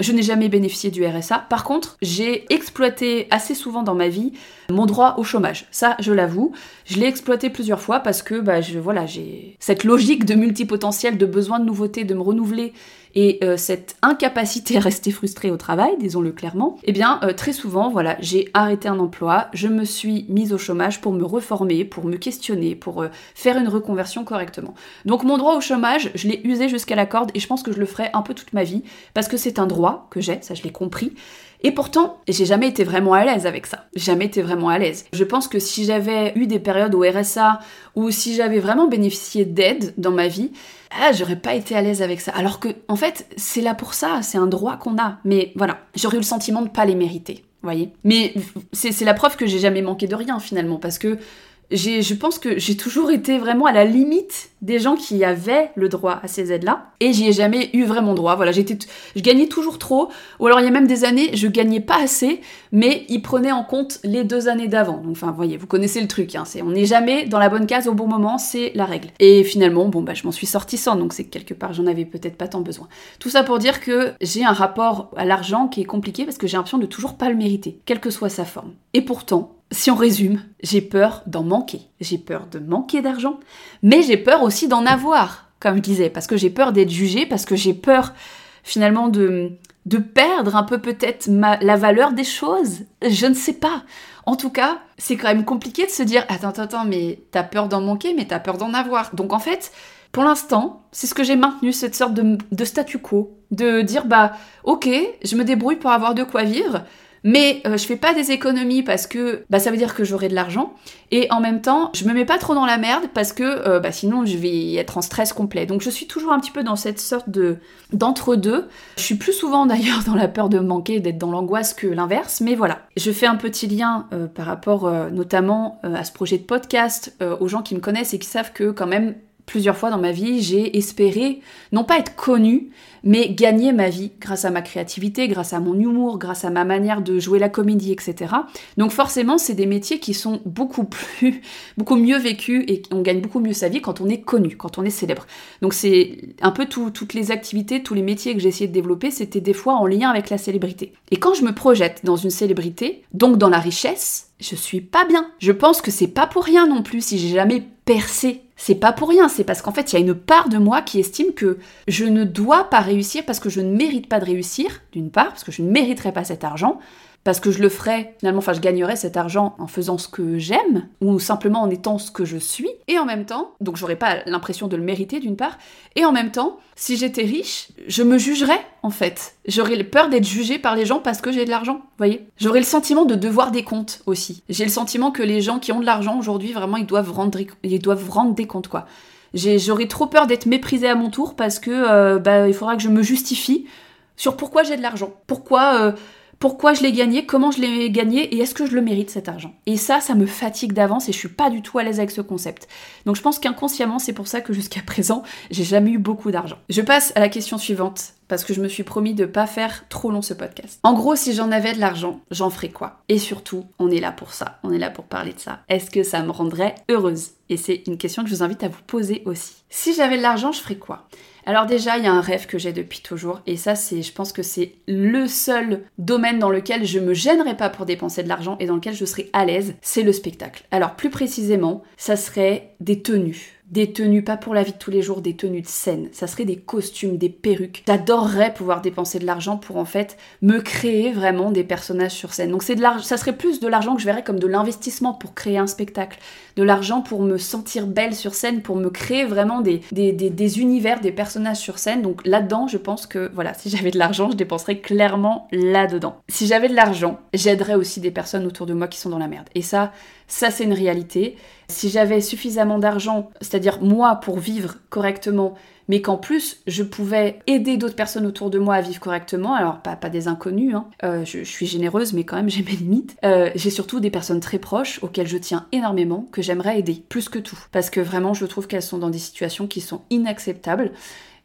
Je n'ai jamais bénéficié du RSA. Par contre, j'ai exploité assez souvent dans ma vie mon droit au chômage. Ça, je l'avoue. Je l'ai exploité plusieurs fois parce que bah, je, voilà, j'ai cette logique de multipotentiel, de besoin de nouveauté, de me renouveler et euh, cette incapacité à rester frustrée au travail, disons-le clairement, eh bien euh, très souvent, voilà, j'ai arrêté un emploi, je me suis mise au chômage pour me reformer, pour me questionner, pour euh, faire une reconversion correctement. Donc mon droit au chômage, je l'ai usé jusqu'à la corde et je pense que je le ferai un peu toute ma vie parce que c'est un droit que j'ai, ça je l'ai compris. Et pourtant, j'ai jamais été vraiment à l'aise avec ça. Jamais été vraiment à l'aise. Je pense que si j'avais eu des périodes au RSA ou si j'avais vraiment bénéficié d'aide dans ma vie, ah, j'aurais pas été à l'aise avec ça. Alors que, en fait, c'est là pour ça, c'est un droit qu'on a. Mais voilà, j'aurais eu le sentiment de pas les mériter. Voyez Mais c'est la preuve que j'ai jamais manqué de rien finalement, parce que je pense que j'ai toujours été vraiment à la limite des gens qui avaient le droit à ces aides-là, et j'y ai jamais eu vraiment droit. Voilà, j'étais, je gagnais toujours trop, ou alors il y a même des années, je gagnais pas assez, mais ils prenaient en compte les deux années d'avant. Donc, enfin, voyez, vous connaissez le truc, hein, on n'est jamais dans la bonne case au bon moment, c'est la règle. Et finalement, bon, bah, je m'en suis sortie sans, donc c'est quelque part, j'en avais peut-être pas tant besoin. Tout ça pour dire que j'ai un rapport à l'argent qui est compliqué parce que j'ai l'impression de toujours pas le mériter, quelle que soit sa forme. Et pourtant, si on résume, j'ai peur d'en manquer. J'ai peur de manquer d'argent, mais j'ai peur aussi d'en avoir, comme je disais, parce que j'ai peur d'être jugée, parce que j'ai peur finalement de, de perdre un peu peut-être la valeur des choses. Je ne sais pas. En tout cas, c'est quand même compliqué de se dire attends, attends, attends, mais t'as peur d'en manquer, mais t'as peur d'en avoir. Donc en fait, pour l'instant, c'est ce que j'ai maintenu, cette sorte de, de statu quo. De dire bah ok, je me débrouille pour avoir de quoi vivre. Mais euh, je fais pas des économies parce que bah, ça veut dire que j'aurai de l'argent. Et en même temps, je me mets pas trop dans la merde parce que euh, bah, sinon je vais être en stress complet. Donc je suis toujours un petit peu dans cette sorte de d'entre-deux. Je suis plus souvent *laughs* d'ailleurs dans la peur de manquer, d'être dans l'angoisse que l'inverse. Mais voilà, je fais un petit lien euh, par rapport notamment à ce projet de podcast, aux gens qui me connaissent et qui savent que quand même plusieurs fois dans ma vie, j'ai espéré non pas être connue, mais gagner ma vie grâce à ma créativité, grâce à mon humour, grâce à ma manière de jouer la comédie, etc. Donc forcément, c'est des métiers qui sont beaucoup plus, *laughs* beaucoup mieux vécus et on gagne beaucoup mieux sa vie quand on est connu, quand on est célèbre. Donc c'est un peu toutes les activités, tous les métiers que j'ai essayé de développer, c'était des fois en lien avec la célébrité. Et quand je me projette dans une célébrité, donc dans la richesse, je suis pas bien. Je pense que c'est pas pour rien non plus si j'ai jamais percé. C'est pas pour rien, c'est parce qu'en fait, il y a une part de moi qui estime que je ne dois pas réussir parce que je ne mérite pas de réussir, d'une part, parce que je ne mériterai pas cet argent, parce que je le ferais, finalement, enfin je gagnerais cet argent en faisant ce que j'aime, ou simplement en étant ce que je suis, et en même temps, donc j'aurais pas l'impression de le mériter d'une part, et en même temps, si j'étais riche, je me jugerais en fait. J'aurais peur d'être jugée par les gens parce que j'ai de l'argent, voyez J'aurais le sentiment de devoir des comptes aussi. J'ai le sentiment que les gens qui ont de l'argent aujourd'hui, vraiment, ils doivent rendre, ils doivent rendre des comptes, quoi. J'aurais trop peur d'être méprisée à mon tour parce que euh, bah, il faudra que je me justifie sur pourquoi j'ai de l'argent. Pourquoi... Euh, pourquoi je l'ai gagné, comment je l'ai gagné et est-ce que je le mérite cet argent. Et ça, ça me fatigue d'avance et je suis pas du tout à l'aise avec ce concept. Donc je pense qu'inconsciemment, c'est pour ça que jusqu'à *laughs* présent, j'ai jamais eu beaucoup d'argent. Je passe à la question suivante parce que je me suis promis de pas faire trop long ce podcast. En gros, si j'en avais de l'argent, j'en ferais quoi? Et surtout, on est là pour ça, on est là pour parler de ça. Est-ce que ça me rendrait heureuse? Et c'est une question que je vous invite à vous poser aussi. Si j'avais de l'argent, je ferais quoi? Alors déjà, il y a un rêve que j'ai depuis toujours, et ça, c'est, je pense que c'est le seul domaine dans lequel je me gênerais pas pour dépenser de l'argent et dans lequel je serais à l'aise, c'est le spectacle. Alors plus précisément, ça serait des tenues des tenues, pas pour la vie de tous les jours, des tenues de scène. Ça serait des costumes, des perruques. J'adorerais pouvoir dépenser de l'argent pour en fait me créer vraiment des personnages sur scène. Donc c'est de l'argent, ça serait plus de l'argent que je verrais comme de l'investissement pour créer un spectacle, de l'argent pour me sentir belle sur scène, pour me créer vraiment des, des, des univers, des personnages sur scène. Donc là-dedans, je pense que voilà, si j'avais de l'argent, je dépenserais clairement là-dedans. Si j'avais de l'argent, j'aiderais aussi des personnes autour de moi qui sont dans la merde. Et ça, ça, c'est une réalité. Si j'avais suffisamment d'argent, c'est-à-dire moi pour vivre correctement, mais qu'en plus je pouvais aider d'autres personnes autour de moi à vivre correctement, alors pas, des inconnus, hein. euh, je, suis généreuse mais quand même *laughs* j'ai mes limites, euh, j'ai surtout des personnes très proches auxquelles je tiens énormément, que j'aimerais aider, plus que tout, parce que vraiment je trouve qu'elles sont dans des situations qui sont inacceptables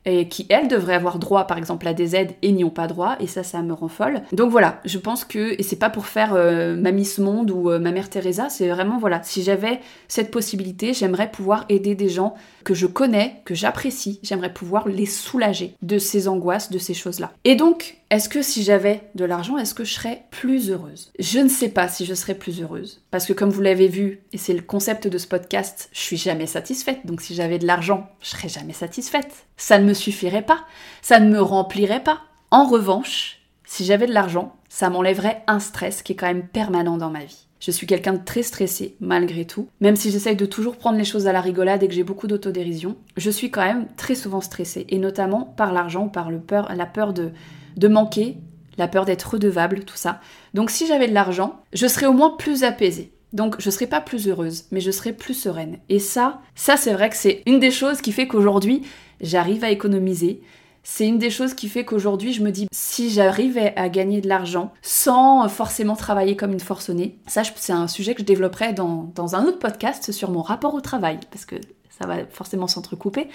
et qui, elles, devraient avoir droit, par exemple, à des aides et n'y ont pas droit, et ça, ça me rend folle. Donc voilà, je pense que, et c'est pas pour faire euh, ma Miss Monde ou euh, ma mère Teresa, c'est vraiment, voilà, si j'avais cette possibilité, j'aimerais pouvoir aider des gens que je connais, que j'apprécie, j'aimerais pouvoir les soulager de ces angoisses, de ces choses-là. Et donc, est-ce que si j'avais de l'argent, est-ce que je serais plus heureuse? Je ne sais pas si je serais plus heureuse. Parce que comme vous l'avez vu, et c'est le concept de ce podcast, je suis jamais satisfaite. Donc si j'avais de l'argent, je serais jamais satisfaite. Ça ne me suffirait pas. Ça ne me remplirait pas. En revanche, si j'avais de l'argent, ça m'enlèverait un stress qui est quand même permanent dans ma vie. Je suis quelqu'un de très stressé, malgré tout. Même si j'essaye de toujours prendre les choses à la rigolade et que j'ai beaucoup d'autodérision, je suis quand même très souvent stressée. Et notamment par l'argent, par la peur de de manquer, la peur d'être redevable, tout ça. Donc si j'avais de l'argent, je serais au moins plus apaisée. Donc je serais pas plus heureuse, mais je serais plus sereine. Et ça, ça c'est vrai que c'est une des choses qui fait qu'aujourd'hui, j'arrive à économiser. C'est une des choses qui fait qu'aujourd'hui, je me dis, si j'arrivais à gagner de l'argent sans forcément travailler comme une forcenée, ça c'est un sujet que je développerai dans, dans un autre podcast sur mon rapport au travail, parce que ça va forcément s'entrecouper.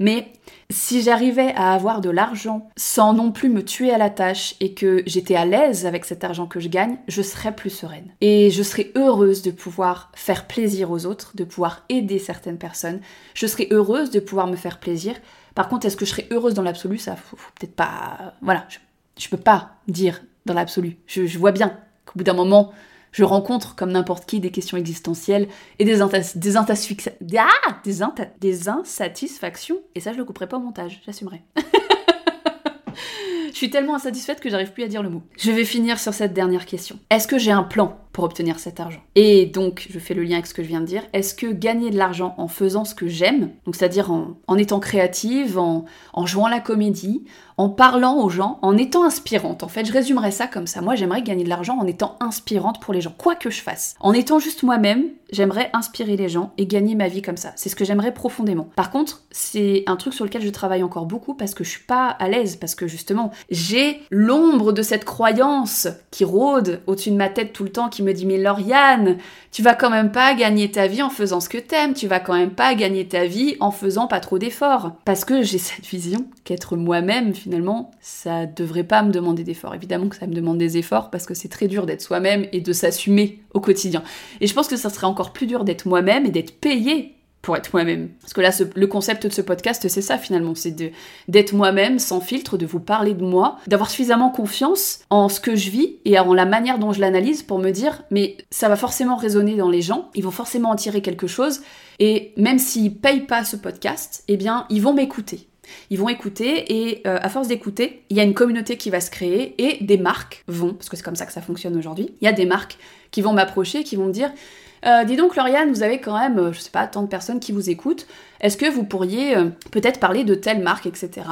Mais si j'arrivais à avoir de l'argent sans non plus me tuer à la tâche et que j'étais à l'aise avec cet argent que je gagne, je serais plus sereine. Et je serais heureuse de pouvoir faire plaisir aux autres, de pouvoir aider certaines personnes. Je serais heureuse de pouvoir me faire plaisir. Par contre, est-ce que je serais heureuse dans l'absolu? Ça, faut, peut-être pas. Voilà, je, je peux pas dire dans l'absolu. Je, je vois bien qu'au bout d'un moment, je rencontre, comme n'importe qui, des questions existentielles et des, des, ah, insatisfactions. Et ça, je le couperai pas au montage, j'assumerai. *laughs* je suis tellement insatisfaite que j'arrive plus à dire le mot. Je vais finir sur cette dernière question. Est-ce que j'ai un plan? Pour obtenir cet argent Et donc, je fais le lien avec ce que je viens de dire. Est-ce que gagner de l'argent en faisant ce que j'aime, donc c'est-à-dire en, en, étant créative, en, en jouant la comédie, en parlant aux gens, en étant inspirante. En fait, je résumerais ça comme ça. Moi, j'aimerais gagner de l'argent en étant inspirante pour les gens, quoi que je fasse. En étant juste moi-même, j'aimerais inspirer les gens et gagner ma vie comme ça. C'est ce que j'aimerais profondément. Par contre, c'est un truc sur lequel je travaille encore beaucoup parce que je suis pas à l'aise, parce que justement, j'ai l'ombre de cette croyance qui rôde au-dessus de ma tête tout le temps, qui me dit mais Lauriane, tu vas quand même pas gagner ta vie en faisant ce que t'aimes, tu vas quand même pas gagner ta vie en faisant pas trop d'efforts. Parce que j'ai *laughs* cette vision qu'être moi-même, finalement, ça devrait pas me demander d'efforts. Évidemment que ça me demande des efforts parce que c'est très dur d'être soi-même et de s'assumer au quotidien. Et je pense que ça serait encore plus dur d'être moi-même et d'être payé pour être moi-même. Parce que là, le concept de ce podcast, c'est ça finalement, c'est d'être moi-même, sans filtre, de vous parler de moi, d'avoir suffisamment confiance en ce que je vis et en la manière dont je l'analyse pour me dire, mais ça va forcément résonner dans les gens, ils vont forcément en tirer quelque chose, et même s'ils payent pas ce podcast, eh bien, ils vont m'écouter. Ils vont écouter et euh, à force d'écouter, il y a une communauté qui va se créer et des marques vont, parce que c'est comme ça que ça fonctionne aujourd'hui, il y a des marques qui vont m'approcher, qui vont me dire Euh, dis donc, Lauriane, vous avez quand même, euh, je sais pas, tant de personnes qui vous écoutent. Est-ce que vous pourriez euh, peut-être parler de telle marque, etc.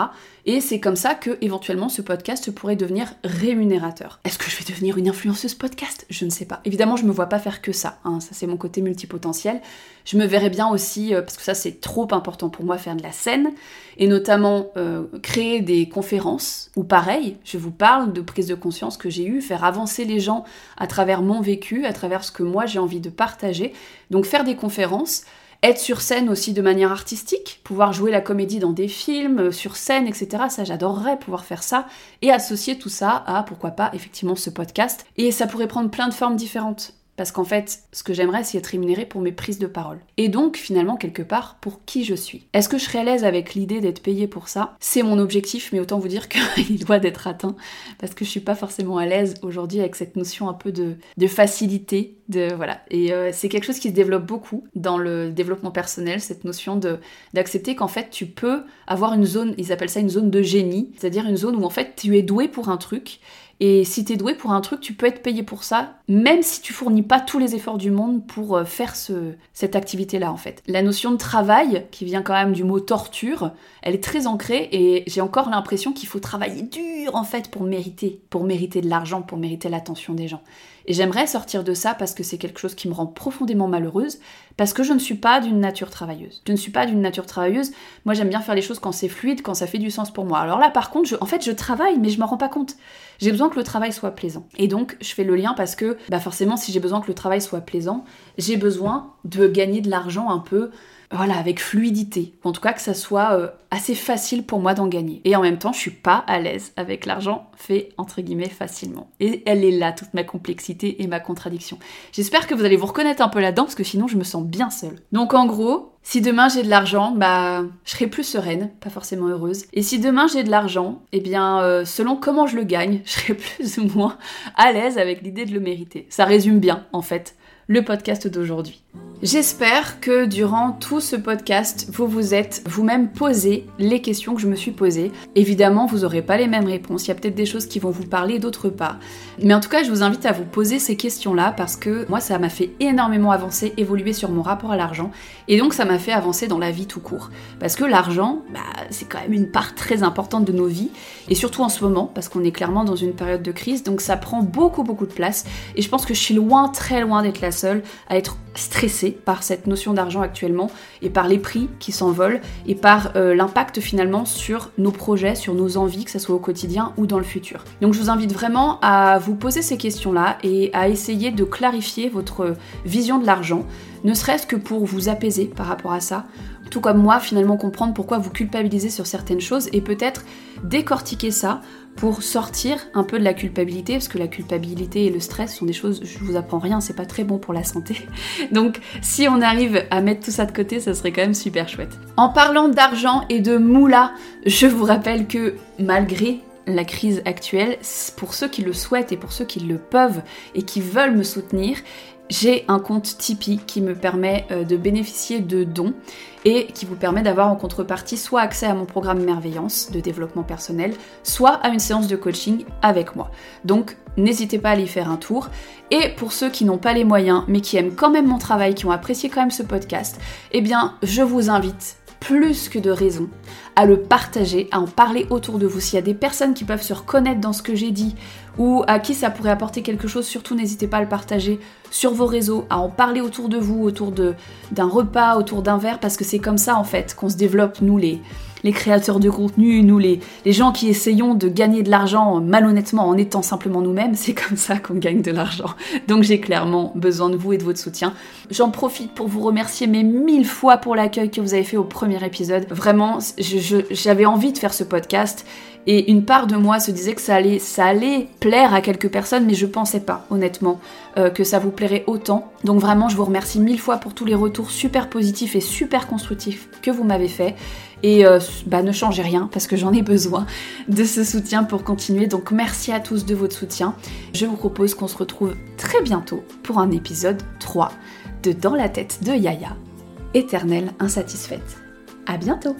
Et c'est comme ça que éventuellement ce podcast pourrait devenir rémunérateur. Est-ce que je vais devenir une influenceuse podcast? Je ne sais pas. Évidemment, je me vois pas faire que ça. Hein. Ça, c'est mon côté multipotentiel. Je me verrais bien aussi, parce que ça, c'est trop important pour moi, faire de la scène et notamment créer des conférences ou pareil, je vous parle de prise de conscience que j'ai eue, faire avancer les gens à travers mon vécu, à travers ce que moi j'ai envie de partager. Donc faire des conférences, être sur scène aussi de manière artistique, pouvoir jouer la comédie dans des films, euh, sur scène, etc. Ça, j'adorerais pouvoir faire ça et associer tout ça à, pourquoi pas, effectivement, ce podcast. Et ça pourrait prendre plein de formes différentes. Parce qu'en fait, ce que j'aimerais, c'est être rémunéré pour mes prises de parole. Et donc, finalement, quelque part, pour qui je suis. Est-ce que je serais à l'aise avec l'idée d'être payé pour ça? C'est mon objectif, mais autant vous dire *laughs* qu'il doit d'être atteint. Parce que je suis pas forcément à l'aise aujourd'hui avec cette notion un peu de, facilité. De, voilà. Et euh, c'est quelque chose qui se développe beaucoup dans le développement personnel, cette notion d'accepter qu'en fait, tu peux avoir une zone, ils appellent ça une zone de génie, c'est-à-dire une zone où en fait, tu es doué pour un truc et si t'es doué pour un truc, tu peux être payé pour ça, même si tu fournis pas tous les efforts du monde pour euh, faire ce, cette activité-là, en fait. La notion de travail, qui vient quand même du mot torture, elle est très ancrée et j'ai encore l'impression qu'il faut travailler dur, en fait, pour mériter, pour mériter de l'argent, pour mériter l'attention des gens. Et j'aimerais sortir de ça parce que c'est quelque chose qui me rend profondément malheureuse, parce que je ne suis pas d'une nature travailleuse. Je ne suis pas d'une nature travailleuse. Moi, j'aime bien faire les choses quand c'est fluide, quand ça fait du sens pour moi. Alors là, par contre, en fait, je travaille, mais je m'en rends pas compte. J'ai besoin que le travail soit plaisant. Et donc, je fais le lien parce que, bah forcément, si j'ai besoin que le travail soit plaisant, j'ai besoin de gagner de l'argent un peu voilà, avec fluidité. En tout cas, que ça soit euh, assez facile pour moi d'en gagner. Et en même temps, je suis pas à l'aise avec l'argent fait entre guillemets facilement. Et elle est là, toute ma complexité et ma contradiction. J'espère que vous allez vous reconnaître un peu là-dedans, parce que sinon, je me sens bien seule. Donc, en gros, si demain j'ai de l'argent, bah, je serai plus sereine, pas forcément heureuse. Et si demain j'ai de l'argent, eh bien, euh, selon comment je le gagne, *laughs* je serai plus ou moins à l'aise avec l'idée de le mériter. Ça résume bien, en fait le podcast d'aujourd'hui. J'espère que durant tout ce podcast, vous vous êtes vous-même posé les questions que je me suis posées. Évidemment, vous n'aurez pas les mêmes réponses, il y a peut-être des choses qui vont vous parler, d'autres pas. Mais en tout cas, je vous invite à vous poser ces questions-là parce que moi, ça m'a fait énormément avancer, évoluer sur mon rapport à l'argent. Et donc, ça m'a fait avancer dans la vie tout court. Parce que l'argent, bah, c'est quand même une part très importante de nos vies. Et surtout en ce moment, parce qu'on est clairement dans une période de crise. Donc, ça prend beaucoup, beaucoup de place. Et je pense que je suis loin, très loin d'être la à être stressée par cette notion d'argent actuellement et par les prix qui s'envolent et par euh, l'impact finalement sur nos projets, sur nos envies, que ce soit au quotidien ou dans le futur. Donc je vous invite vraiment à vous poser ces questions-là et à essayer de clarifier votre vision de l'argent, ne serait-ce que pour vous apaiser par rapport à ça, tout comme moi finalement comprendre pourquoi vous culpabilisez sur certaines choses et peut-être décortiquer ça pour sortir un peu de la culpabilité, parce que la culpabilité et le stress sont des choses, je vous apprends rien, c'est pas très bon pour la santé. *laughs* Donc si on arrive à mettre tout ça de côté, ça serait quand même super chouette. En parlant d'argent et de moula, je vous rappelle que malgré la crise actuelle, pour ceux qui le souhaitent et pour ceux qui le peuvent et qui veulent me soutenir, j'ai un compte Tipeee qui me permet euh, de bénéficier de dons et qui vous permet d'avoir en contrepartie soit accès à mon programme Merveillance de développement personnel, soit à une séance de coaching avec moi. Donc n'hésitez pas à aller faire un tour. Et pour ceux qui n'ont pas les moyens mais qui aiment quand même mon travail, qui ont apprécié quand même ce podcast, eh bien je vous invite plus que de raison à le partager, à en parler autour de vous. S'il y a des personnes qui peuvent se reconnaître dans ce que j'ai dit ou à qui ça pourrait apporter quelque chose, surtout n'hésitez pas à le partager sur vos réseaux, à en parler autour de vous, autour d'un repas, autour d'un verre, parce que c'est comme ça en fait qu'on se développe, nous les, les créateurs de contenu, nous les, gens qui essayons de gagner de l'argent malhonnêtement en étant simplement nous-mêmes, *laughs* c'est comme ça qu'on gagne de l'argent. Donc j'ai clairement besoin de vous et de votre soutien. J'en profite pour vous remercier mais mille fois pour l'accueil que vous avez fait au premier épisode. Vraiment, j'avais envie de faire ce podcast et une part de moi se disait que ça allait, ça allait plaire à quelques personnes, mais je pensais pas, honnêtement, euh, que ça vous plairait autant. Donc vraiment, je vous remercie mille fois pour tous les retours super positifs et super constructifs que vous m'avez fait. Et euh, bah, ne changez rien parce que j'en ai besoin de ce soutien pour continuer. Donc merci à tous de votre soutien. Je vous propose qu'on se retrouve très bientôt pour un épisode 3 de Dans la tête de Yaya, éternelle insatisfaite. À bientôt